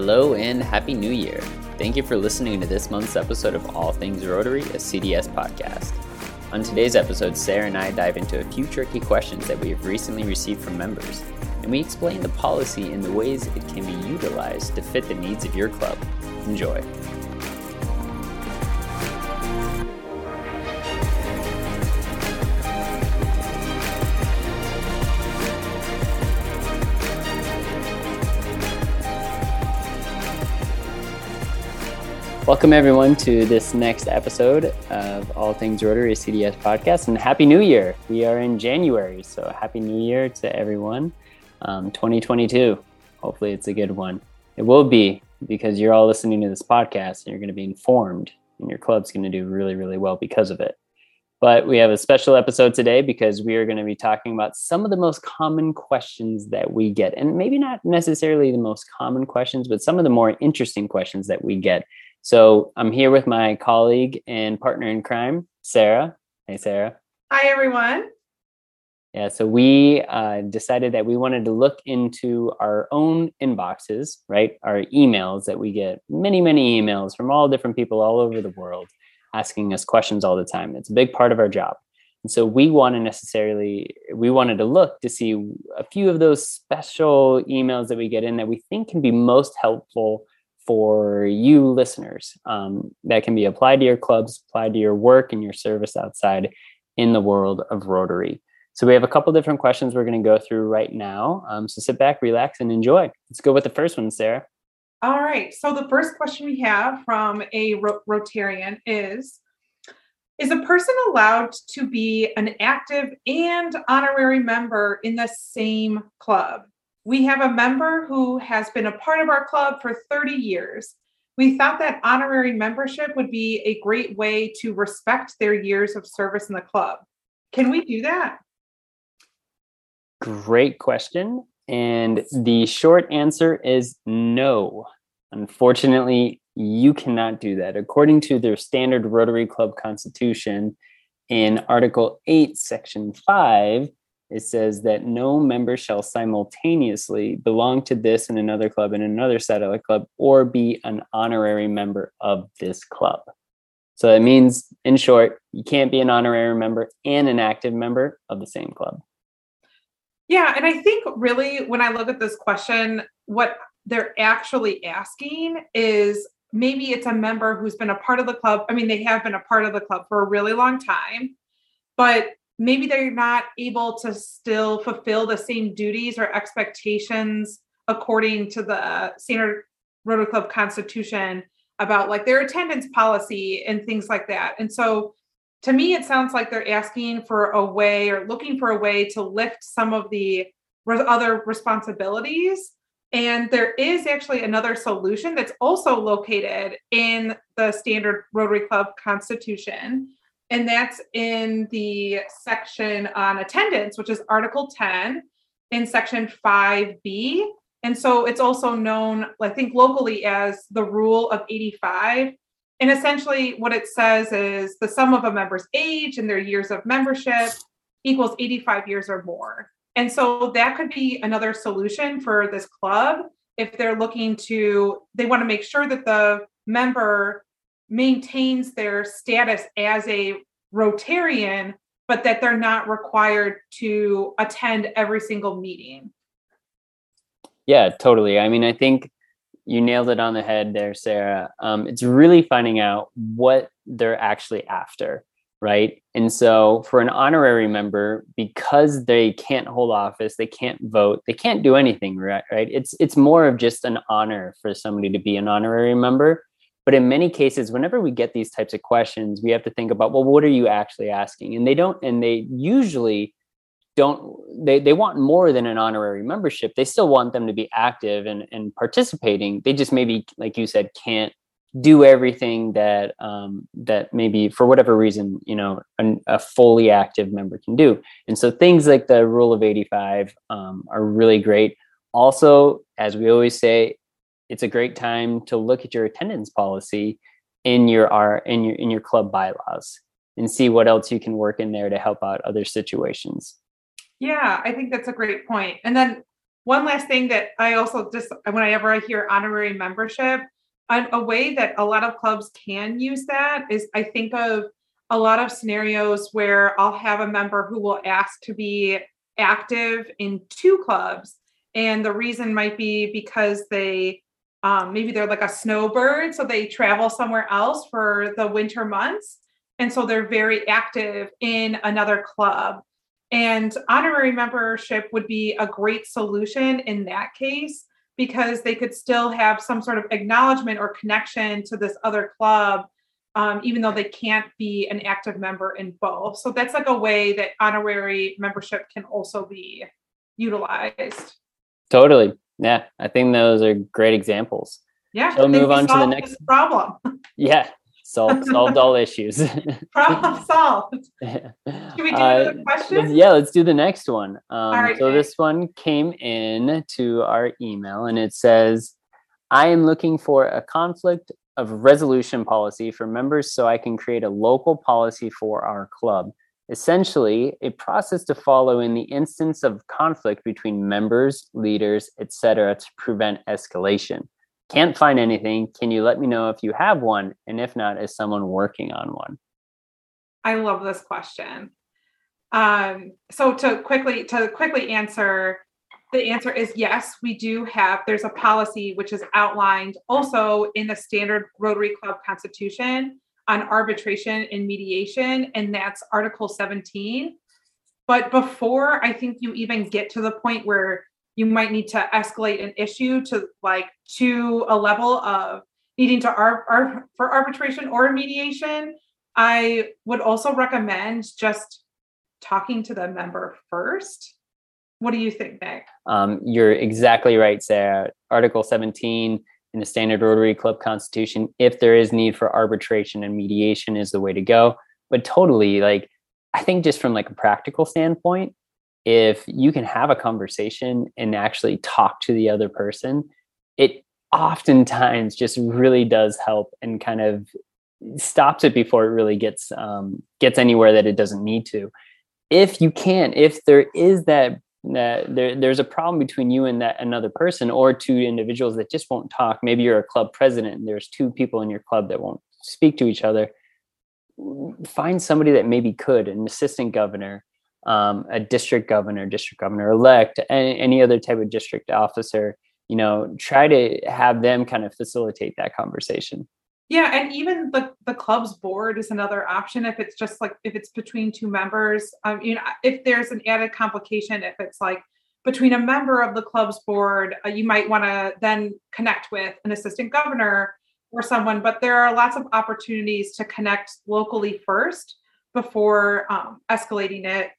Hello and Happy New Year. Thank you for listening to this month's episode of All Things Rotary, a CDS podcast. On today's episode, Sarah and I dive into a few tricky questions that we have recently received from members, and we explain the policy and the ways it can be utilized to fit the needs of your club. Enjoy. Welcome, everyone, to this next episode of All Things Rotary CDS podcast. And Happy New Year! We are in January, so Happy New Year to everyone. Um, 2022. Hopefully, it's a good one. It will be because you're all listening to this podcast and you're going to be informed, and your club's going to do really, really well because of it. But we have a special episode today because we are going to be talking about some of the most common questions that we get. And maybe not necessarily the most common questions, but some of the more interesting questions that we get so I'm here with my colleague and partner in crime, Sarah. Hey, Sarah. Hi, everyone. Yeah, so we uh, decided that we wanted to look into our own inboxes, right? Our emails that we get many, many emails from all different people all over the world asking us questions all the time. It's a big part of our job. And so we want to necessarily, we wanted to look to see a few of those special emails that we get in that we think can be most helpful for you listeners um, that can be applied to your clubs, applied to your work and your service outside in the world of Rotary. So we have a couple different questions we're going to go through right now. Um, so sit back, relax, and enjoy. Let's go with the first one, Sarah. All right. So the first question we have from a Rotarian is Is a person allowed to be an active and honorary member in the same club? We have a member who has been a part of our club for 30 years. We thought that honorary membership would be a great way to respect their years of service in the club. Can we do that? Great question. And the short answer is no. Unfortunately, you cannot do that. According to their standard Rotary Club Constitution, in Article 8, Section 5, it says that no member shall simultaneously belong to this and another club and another satellite club or be an honorary member of this club. So it means, in short, you can't be an honorary member and an active member of the same club. Yeah. And I think really when I look at this question, what they're actually asking is maybe it's a member who's been a part of the club. I mean, they have been a part of the club for a really long time, but maybe they're not able to still fulfill the same duties or expectations according to the standard Rotary Club constitution about like their attendance policy and things like that. And so to me, it sounds like they're asking for a way or looking for a way to lift some of the other responsibilities. And there is actually another solution that's also located in the standard Rotary Club constitution and that's in the section on attendance, which is Article 10 in Section 5B. And so it's also known, I think, locally as the Rule of 85. And essentially, what it says is the sum of a member's age and their years of membership equals 85 years or more. And so that could be another solution for this club if they're looking to, they want to make sure that the member maintains their status as a Rotarian, but that they're not required to attend every single meeting. Yeah, totally. I mean, I think you nailed it on the head there, Sarah. Um, it's really finding out what they're actually after, right? And so, for an honorary member, because they can't hold office, they can't vote, they can't do anything, right? Right? It's it's more of just an honor for somebody to be an honorary member. But in many cases, whenever we get these types of questions, we have to think about, well, what are you actually asking? And they don't, and they usually don't, they, they want more than an honorary membership. They still want them to be active and, and participating. They just maybe, like you said, can't do everything that um, that maybe for whatever reason you know an, a fully active member can do and so things like the rule of 85 um, are really great also as we always say it's a great time to look at your attendance policy in your R in your in your club bylaws and see what else you can work in there to help out other situations. Yeah, I think that's a great point. And then one last thing that I also just whenever I hear honorary membership, a way that a lot of clubs can use that is I think of a lot of scenarios where I'll have a member who will ask to be active in two clubs. And the reason might be because they um, maybe they're like a snowbird, so they travel somewhere else for the winter months. And so they're very active in another club. And honorary membership would be a great solution in that case because they could still have some sort of acknowledgement or connection to this other club, um, even though they can't be an active member in both. So that's like a way that honorary membership can also be utilized. Totally. Yeah, I think those are great examples. Yeah. So move on to the next problem. Yeah, solved solved all issues. Problem solved. Should we do uh, question? Yeah, let's do the next one. Um, so this one came in to our email, and it says, "I am looking for a conflict of resolution policy for members, so I can create a local policy for our club." Essentially, a process to follow in the instance of conflict between members, leaders, etc., to prevent escalation. Can't find anything. Can you let me know if you have one? And if not, is someone working on one? I love this question. Um, so to quickly to quickly answer, the answer is yes, we do have. There's a policy which is outlined also in the standard Rotary Club Constitution on arbitration and mediation, and that's Article 17. But before I think you even get to the point where you might need to escalate an issue to like to a level of needing to ar-, ar- for arbitration or mediation i would also recommend just talking to the member first. What do you think nick um, you're exactly right sarah. Article 17 in the standard rotary club constitution if there is need for arbitration and mediation is the way to go but totally like i think just from like a practical standpoint if you can have a conversation and actually talk to the other person, it oftentimes just really does help and kind of stops it before it really gets um, gets anywhere that it doesn't need to. If you can, if there is that that there, there's a problem between you and that another person or two individuals that just won't talk maybe you're a club president and there's two people in your club that won't speak to each other find somebody that maybe could an assistant governor um, a district governor, district governor elect, any, any other type of district officer, you know, try to have them kind of facilitate that conversation. Yeah, and even the the club's board is another option if it's just like if it's between two members. Um, you know, if there's an added complication, if it's like between a member of the club's board, uh, you might want to then connect with an assistant governor or someone. But there are lots of opportunities to connect locally first before um, escalating it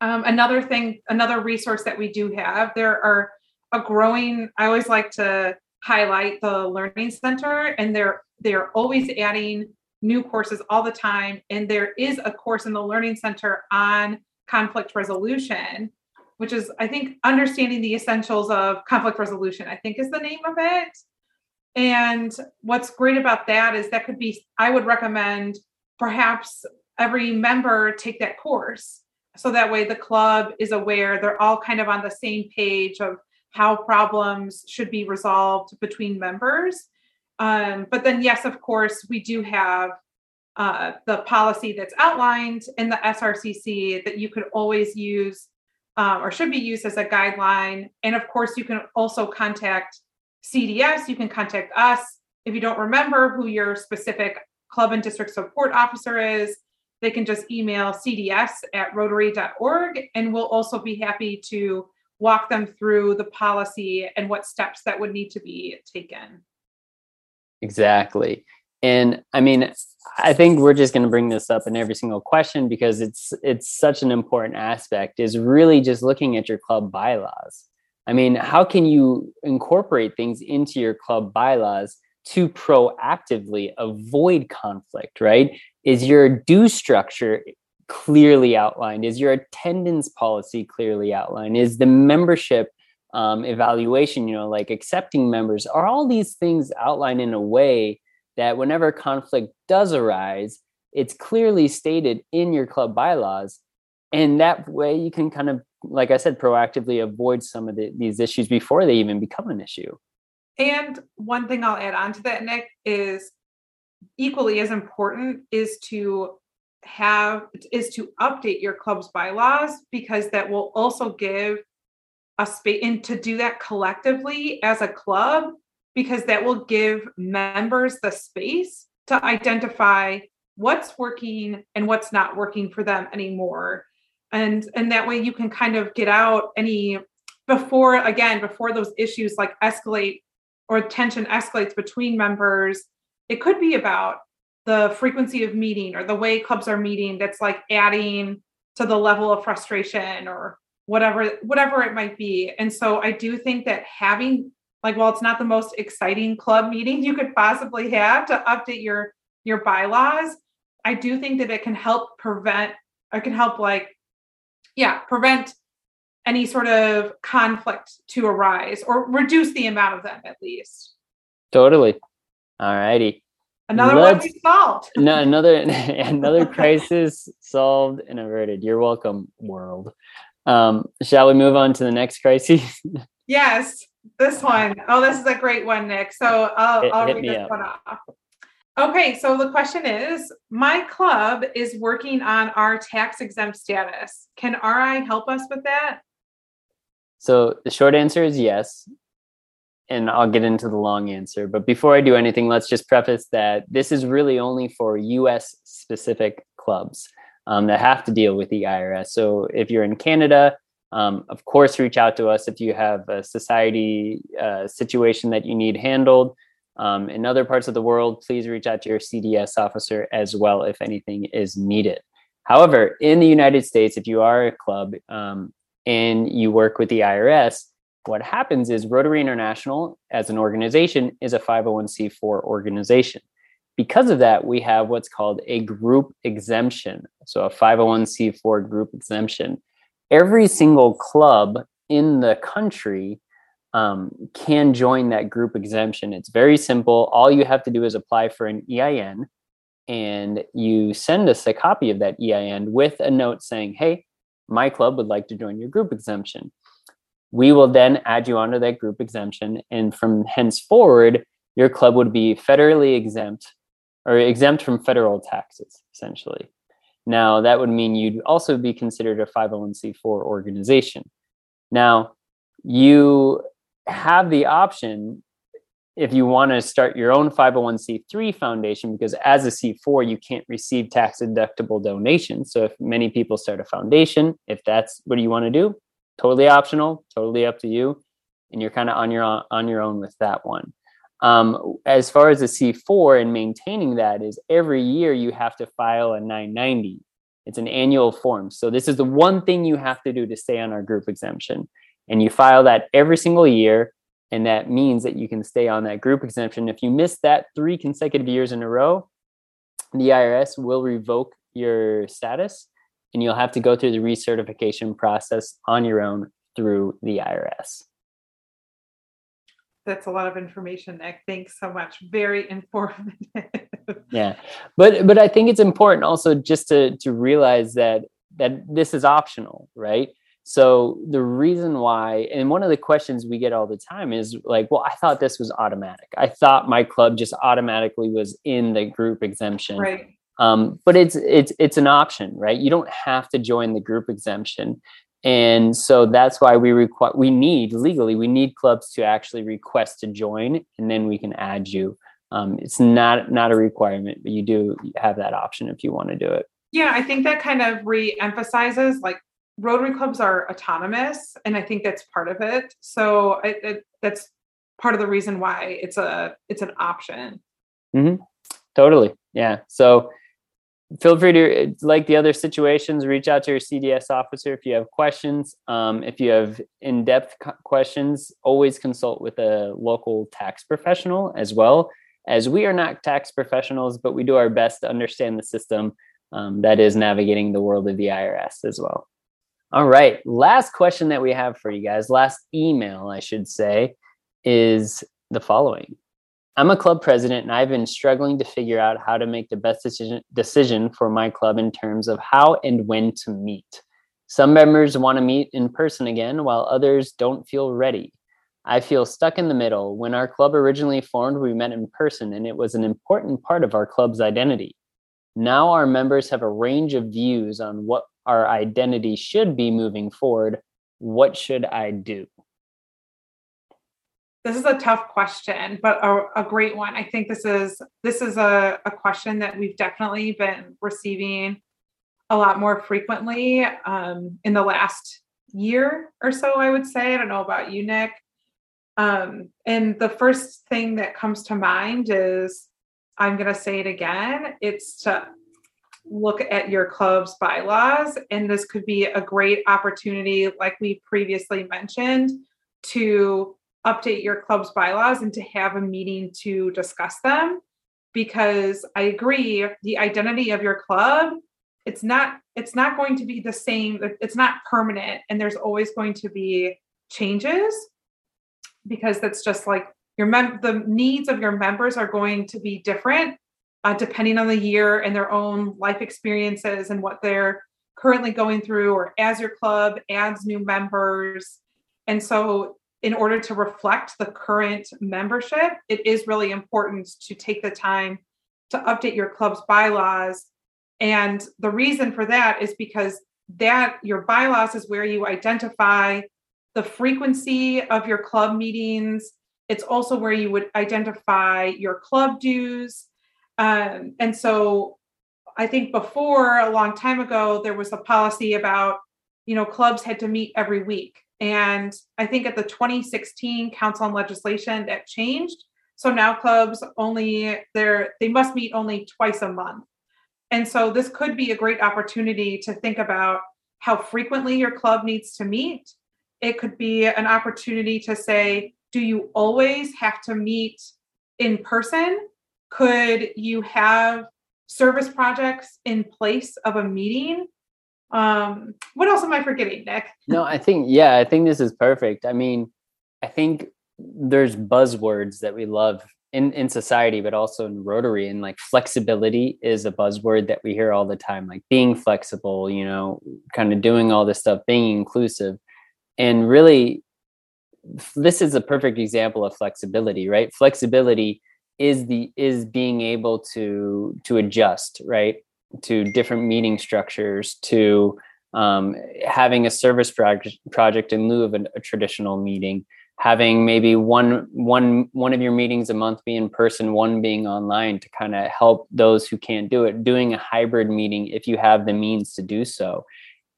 um, another thing, another resource that we do have, there are a growing, I always like to highlight the Learning Center, and they're they're always adding new courses all the time. And there is a course in the Learning Center on conflict resolution, which is, I think, understanding the essentials of conflict resolution, I think is the name of it. And what's great about that is that could be, I would recommend perhaps every member take that course so that way the club is aware they're all kind of on the same page of how problems should be resolved between members. Um, but then yes of course we do have uh, the policy that's outlined in the srcc that you could always use uh, or should be used as a guideline. And of course you can also contact cds you can contact us. If you don't remember who your specific club and district support officer is they can just email cds at rotary.org and we'll also be happy to walk them through the policy and what steps that would need to be taken. Exactly. And I mean, I think we're just going to bring this up in every single question because it's it's such an important aspect is really just looking at your club bylaws. I mean, how can you incorporate things into your club bylaws to proactively avoid conflict, right? Is your due structure clearly outlined? Is your attendance policy clearly outlined? Is the membership um, evaluation, you know, like accepting members, are all these things outlined in a way that whenever conflict does arise, it's clearly stated in your club bylaws. And that way you can kind of like I said, proactively avoid some of the, these issues before they even become an issue. And one thing I'll add on to that, Nick, is equally as important is to have is to update your club's bylaws because that will also give a space and to do that collectively as a club because that will give members the space to identify what's working and what's not working for them anymore. And and that way you can kind of get out any before again before those issues like escalate or tension escalates between members it could be about the frequency of meeting or the way clubs are meeting that's like adding to the level of frustration or whatever whatever it might be. And so i do think that having like while it's not the most exciting club meeting you could possibly have to update your your bylaws i do think that it can help prevent it can help like yeah prevent any sort of conflict to arise or reduce the amount of them at least. Totally. All righty another Let's, one we solved no another another crisis solved and averted you're welcome world um, shall we move on to the next crisis yes this one. Oh, this is a great one, Nick. So I'll, hit, I'll hit read this up. one off. Okay, so the question is My club is working on our tax exempt status. Can RI help us with that? So the short answer is yes. And I'll get into the long answer. But before I do anything, let's just preface that this is really only for US specific clubs um, that have to deal with the IRS. So if you're in Canada, um, of course, reach out to us if you have a society uh, situation that you need handled. Um, in other parts of the world, please reach out to your CDS officer as well if anything is needed. However, in the United States, if you are a club um, and you work with the IRS, what happens is Rotary International, as an organization, is a 501c4 organization. Because of that, we have what's called a group exemption. So, a 501c4 group exemption every single club in the country um, can join that group exemption. It's very simple. All you have to do is apply for an EIN and you send us a copy of that EIN with a note saying, hey, my club would like to join your group exemption. We will then add you onto that group exemption. And from henceforward, your club would be federally exempt or exempt from federal taxes, essentially. Now, that would mean you'd also be considered a 501c4 organization. Now, you have the option if you want to start your own 501c3 foundation, because as a C4, you can't receive tax deductible donations. So, if many people start a foundation, if that's what you want to do, totally optional, totally up to you. And you're kind of on your on your own with that one. Um, as far as the C4 and maintaining that is every year you have to file a 990. It's an annual form. So this is the one thing you have to do to stay on our group exemption. And you file that every single year. And that means that you can stay on that group exemption. If you miss that three consecutive years in a row, the IRS will revoke your status and you'll have to go through the recertification process on your own through the IRS that's a lot of information. Nick thanks so much. Very informative. Yeah. But but i think it's important also just to to realize that that this is optional right? So the reason why and one of the questions we get all the time is like well i thought this was automatic. I thought my club just automatically was in the group exemption. Right um, but it's it's it's an option right? You don't have to join the group exemption. And so that's why we require we need legally we need clubs to actually request to join and then we can add you. Um, it's not not a requirement but you do have that option if you want to do it. Yeah i think that kind of re-emphasizes like rotary clubs are autonomous and i think that's part of it. So that's part of the reason why it's a it's an option. Mm-hmm. totally. Yeah. So feel free to like the other situations reach out to your cds officer if you have questions. Um, if you have in-depth co- questions always consult with a local tax professional as well as we are not tax professionals but we do our best to understand the system um, that is navigating the world of the irs as well. All right last question that we have for you guys last email i should say is the following I'm a club president and I've been struggling to figure out how to make the best decision, decision for my club in terms of how and when to meet. Some members want to meet in person again, while others don't feel ready. I feel stuck in the middle. When our club originally formed, we met in person, and it was an important part of our club's identity. Now our members have a range of views on what our identity should be moving forward. What should I do? This is a tough question, but a, a great one. I think this is this is a, a question that we've definitely been receiving a lot more frequently um, in the last year or so, I would say. I don't know about you, Nick. Um, and the first thing that comes to mind is I'm going to say it again it's to look at your club's bylaws. And this could be a great opportunity, like we previously mentioned, to update your club's bylaws and to have a meeting to discuss them. Because I agree, the identity of your club it's not it's not going to be the same it's not permanent and there's always going to be changes because that's just like your mem- the needs of your members are going to be different uh, depending on the year and their own life experiences and what they're currently going through or as your club adds new members and so in order to reflect the current membership it is really important to take the time to update your club's bylaws and the reason for that is because that your bylaws is where you identify the frequency of your club meetings. It's also where you would identify your club dues. Um, and so I think before a long time ago, there was a policy about, you know, clubs had to meet every week. And I think at the 2016 Council on Legislation that changed. So now clubs only they're they must meet only twice a month. And so this could be a great opportunity to think about how frequently your club needs to meet. It could be an opportunity to say, do you always have to meet in person? Could you have service projects in place of a meeting? Um, what else am I forgetting, Nick? no, I think, yeah, I think this is perfect. I mean, I think there's buzzwords that we love in in society but also in rotary and like flexibility is a buzzword that we hear all the time like being flexible you know kind of doing all this stuff being inclusive and really this is a perfect example of flexibility right flexibility is the is being able to to adjust right to different meeting structures to um, having a service project project in lieu of a, a traditional meeting having maybe one one one of your meetings a month be in person one being online to kind of help those who can't do it doing a hybrid meeting if you have the means to do so.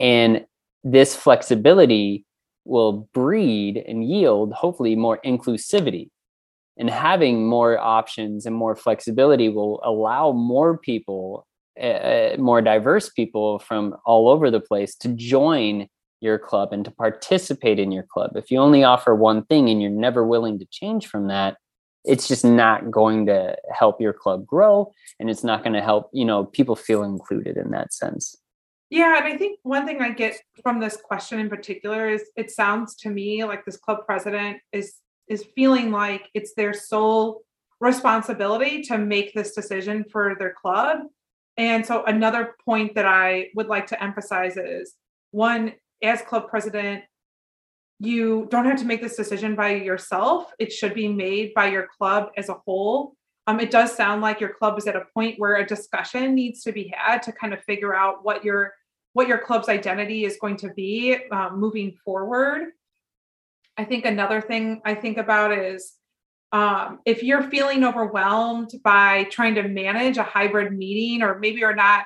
And this flexibility will breed and yield hopefully more inclusivity. And having more options and more flexibility will allow more people uh, more diverse people from all over the place to join your club and to participate in your club. If you only offer one thing and you're never willing to change from that, it's just not going to help your club grow and it's not going to help, you know, people feel included in that sense. Yeah, and I think one thing I get from this question in particular is it sounds to me like this club president is is feeling like it's their sole responsibility to make this decision for their club. And so another point that I would like to emphasize is one as club president, you don't have to make this decision by yourself. It should be made by your club as a whole. Um, it does sound like your club is at a point where a discussion needs to be had to kind of figure out what your what your club's identity is going to be um, moving forward. I think another thing I think about is um, if you're feeling overwhelmed by trying to manage a hybrid meeting, or maybe you're not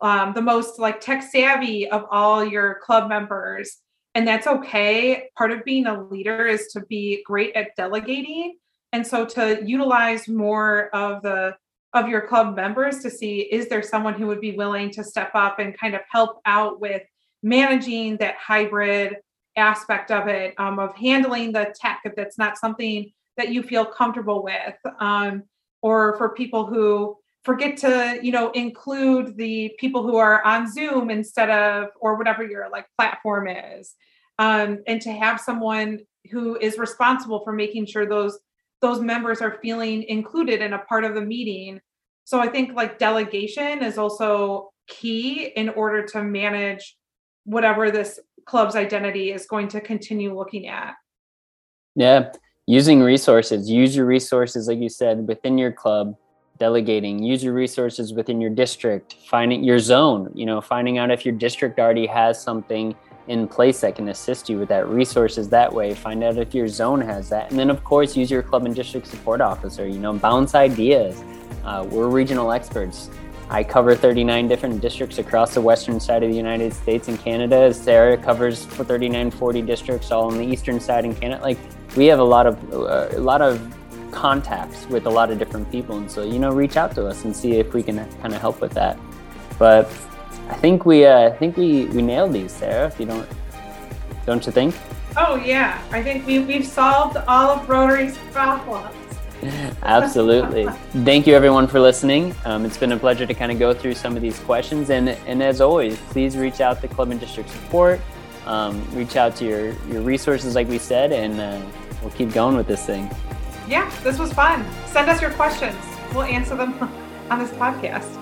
um, the most like tech savvy of all your club members and that's okay part of being a leader is to be great at delegating. And so to utilize more of the of your club members to see is there someone who would be willing to step up and kind of help out with managing that hybrid aspect of it um, of handling the tech if that's not something that you feel comfortable with um, or for people who forget to you know include the people who are on zoom instead of or whatever your like platform is. Um, and to have someone who is responsible for making sure those those members are feeling included and a part of the meeting. So i think like delegation is also key in order to manage whatever this club's identity is going to continue looking at. Yeah, using resources, use your resources, like you said, within your club, delegating, use your resources within your district, finding your zone, you know, finding out if your district already has something in place that can assist you with that resources that way find out if your zone has that and then of course use your club and district support officer you know bounce ideas uh, we're regional experts I cover 39 different districts across the western side of the United States and Canada. Sarah covers for 39, 40 districts all on the eastern side in Canada. Like we have a lot of uh, a lot of contacts with a lot of different people, and so you know, reach out to us and see if we can kind of help with that. But I think we uh, I think we we nailed these, Sarah. If you don't, don't you think? Oh yeah, I think we we've solved all of Rotary's problems. Absolutely. Thank you everyone for listening. Um, it's been a pleasure to kind of go through some of these questions. And, and as always, please reach out to Club and District Support. Um, reach out to your, your resources, like we said, and uh, we'll keep going with this thing. Yeah, this was fun. Send us your questions. We'll answer them on this podcast.